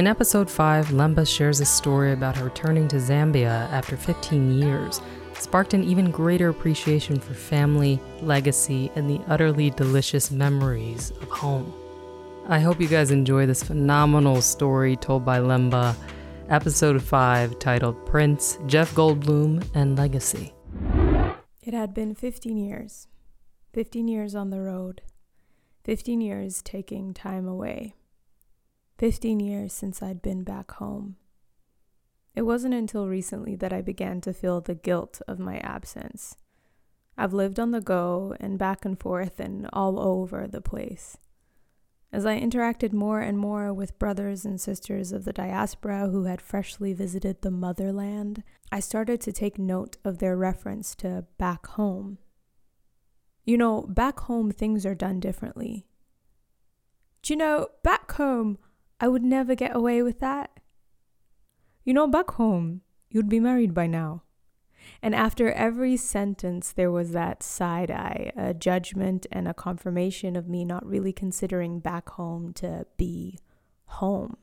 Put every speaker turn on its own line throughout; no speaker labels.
In episode 5, Lemba shares a story about her returning to Zambia after 15 years, sparked an even greater appreciation for family, legacy, and the utterly delicious memories of home. I hope you guys enjoy this phenomenal story told by Lemba, episode 5, titled Prince, Jeff Goldblum, and Legacy.
It had been 15 years. 15 years on the road. 15 years taking time away. 15 years since I'd been back home. It wasn't until recently that I began to feel the guilt of my absence. I've lived on the go and back and forth and all over the place. As I interacted more and more with brothers and sisters of the diaspora who had freshly visited the motherland, I started to take note of their reference to back home. You know, back home things are done differently. Do you know, back home, I would never get away with that. You know, back home, you'd be married by now. And after every sentence, there was that side eye, a judgment, and a confirmation of me not really considering back home to be home.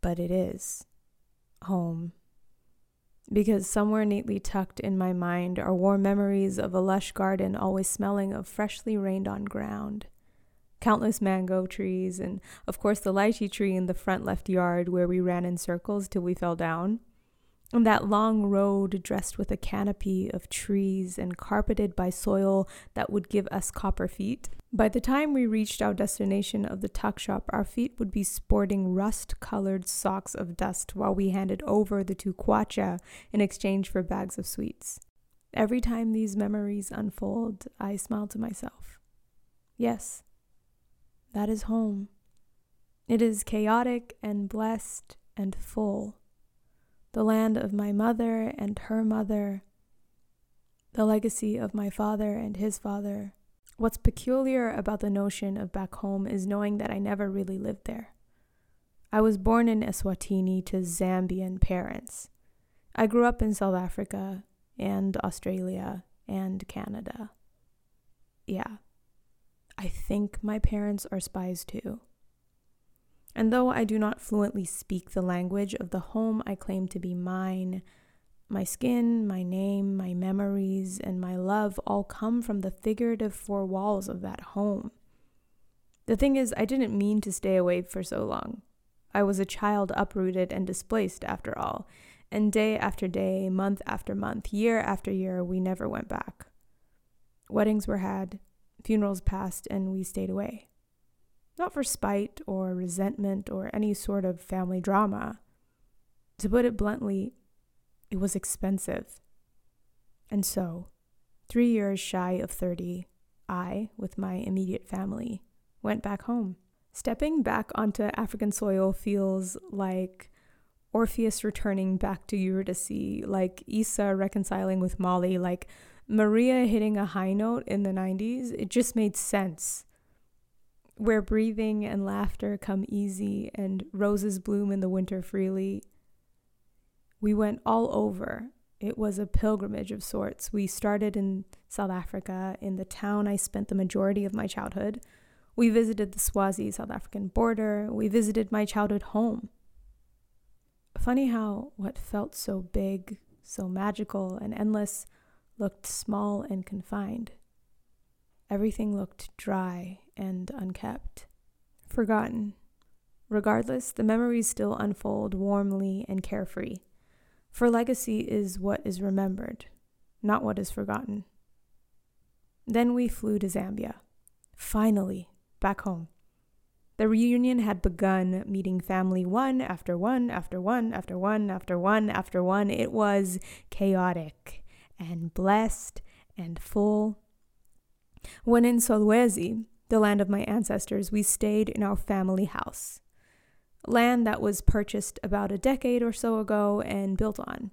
But it is home. Because somewhere neatly tucked in my mind are warm memories of a lush garden always smelling of freshly rained on ground countless mango trees, and of course the lychee tree in the front left yard where we ran in circles till we fell down. And that long road dressed with a canopy of trees and carpeted by soil that would give us copper feet. By the time we reached our destination of the tuck shop, our feet would be sporting rust colored socks of dust while we handed over the two kwacha in exchange for bags of sweets. Every time these memories unfold, I smile to myself. Yes, that is home. It is chaotic and blessed and full. The land of my mother and her mother, the legacy of my father and his father. What's peculiar about the notion of back home is knowing that I never really lived there. I was born in Eswatini to Zambian parents. I grew up in South Africa and Australia and Canada. Yeah, I think my parents are spies too. And though I do not fluently speak the language of the home I claim to be mine, my skin, my name, my memories, and my love all come from the figurative four walls of that home. The thing is, I didn't mean to stay away for so long. I was a child uprooted and displaced, after all, and day after day, month after month, year after year, we never went back. Weddings were had, Funerals passed and we stayed away. Not for spite or resentment or any sort of family drama. To put it bluntly, it was expensive. And so, three years shy of 30, I, with my immediate family, went back home. Stepping back onto African soil feels like Orpheus returning back to Eurydice, like Issa reconciling with Molly, like Maria hitting a high note in the 90s, it just made sense. Where breathing and laughter come easy and roses bloom in the winter freely. We went all over. It was a pilgrimage of sorts. We started in South Africa, in the town I spent the majority of my childhood. We visited the Swazi South African border. We visited my childhood home. Funny how what felt so big, so magical, and endless looked small and confined. Everything looked dry and unkept, forgotten. Regardless, the memories still unfold warmly and carefree, for legacy is what is remembered, not what is forgotten. Then we flew to Zambia. Finally, back home. The reunion had begun, meeting family one after one after one after one after one after one. It was chaotic and blessed and full. When in Solwezi, the land of my ancestors, we stayed in our family house, land that was purchased about a decade or so ago and built on.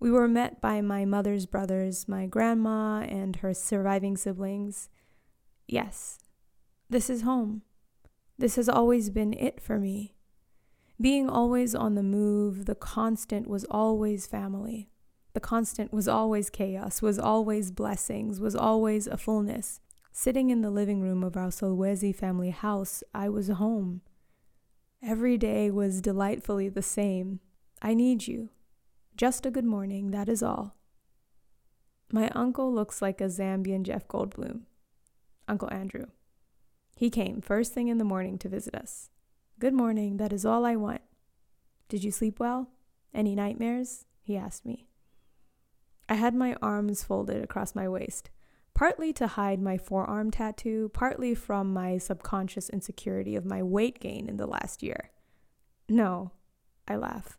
We were met by my mother's brothers, my grandma, and her surviving siblings. Yes, this is home. This has always been it for me. Being always on the move, the constant was always family. The constant was always chaos, was always blessings, was always a fullness. Sitting in the living room of our Solwezi family house, I was home. Every day was delightfully the same. I need you. Just a good morning, that is all. My uncle looks like a Zambian Jeff Goldblum. Uncle Andrew. He came first thing in the morning to visit us. Good morning, that is all I want. Did you sleep well? Any nightmares? He asked me. I had my arms folded across my waist, partly to hide my forearm tattoo, partly from my subconscious insecurity of my weight gain in the last year. No, I laugh.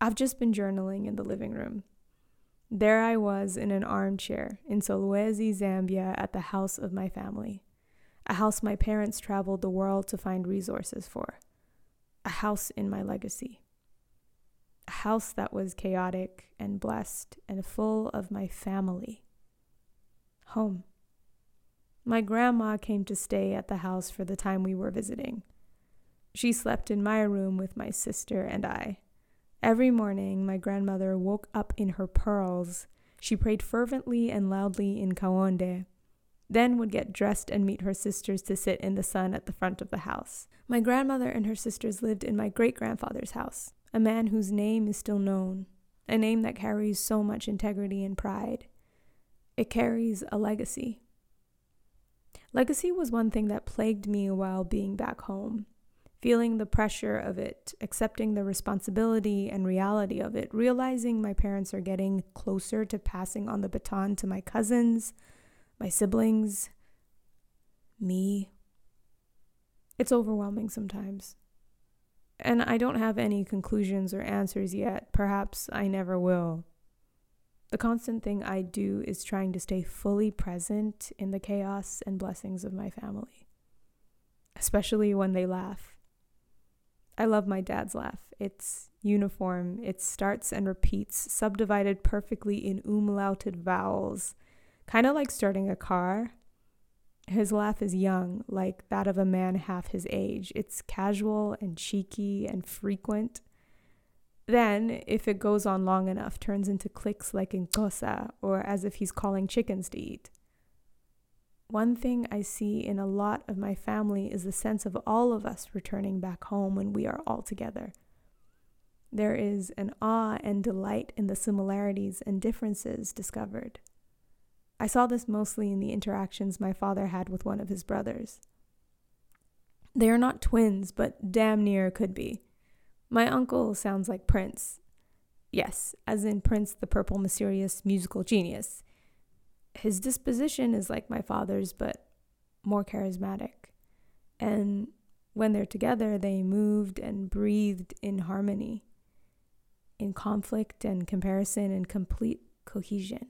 I've just been journaling in the living room. There I was in an armchair in Solwezi, Zambia, at the house of my family a house my parents traveled the world to find resources for, a house in my legacy, house that was chaotic and blessed and full of my family. Home. My grandma came to stay at the house for the time we were visiting. She slept in my room with my sister and I. Every morning, my grandmother woke up in her pearls. She prayed fervently and loudly in Kaonde, then would get dressed and meet her sisters to sit in the sun at the front of the house. My grandmother and her sisters lived in my great grandfather's house, a man whose name is still known, a name that carries so much integrity and pride. It carries a legacy. Legacy was one thing that plagued me while being back home. Feeling the pressure of it, accepting the responsibility and reality of it, realizing my parents are getting closer to passing on the baton to my cousins, my siblings, me. It's overwhelming sometimes. And I don't have any conclusions or answers yet. Perhaps I never will. The constant thing I do is trying to stay fully present in the chaos and blessings of my family, especially when they laugh. I love my dad's laugh. It's uniform, it starts and repeats, subdivided perfectly in umlauted vowels kind of like starting a car. His laugh is young, like that of a man half his age. It's casual and cheeky and frequent. Then, if it goes on long enough, turns into clicks like in Xhosa or as if he's calling chickens to eat. One thing I see in a lot of my family is the sense of all of us returning back home when we are all together. There is an awe and delight in the similarities and differences discovered. I saw this mostly in the interactions my father had with one of his brothers. They are not twins, but damn near could be. My uncle sounds like Prince. Yes, as in Prince, the purple, mysterious musical genius. His disposition is like my father's, but more charismatic. And when they're together, they moved and breathed in harmony, in conflict and comparison and complete cohesion.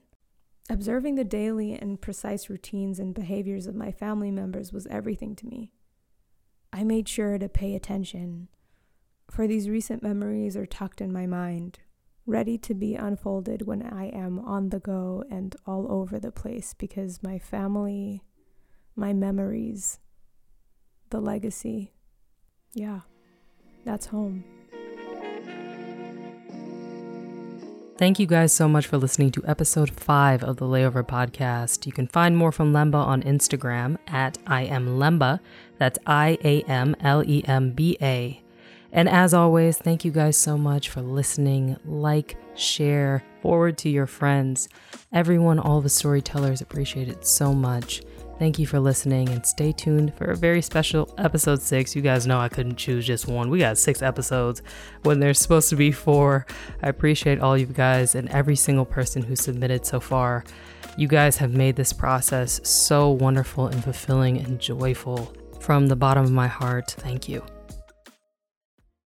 Observing the daily and precise routines and behaviors of my family members was everything to me. I made sure to pay attention, for these recent memories are tucked in my mind, ready to be unfolded when I am on the go and all over the place because my family, my memories, the legacy, yeah, that's home.
Thank you guys so much for listening to episode 5 of the Layover Podcast. You can find more from Lemba on Instagram at I am Lemba. That's I A M L E M B A. And as always, thank you guys so much for listening. Like, share, forward to your friends. Everyone, all the storytellers appreciate it so much. Thank you for listening and stay tuned for a very special episode six. You guys know I couldn't choose just one. We got six episodes when there's supposed to be four. I appreciate all you guys and every single person who submitted so far. You guys have made this process so wonderful and fulfilling and joyful. From the bottom of my heart, thank you.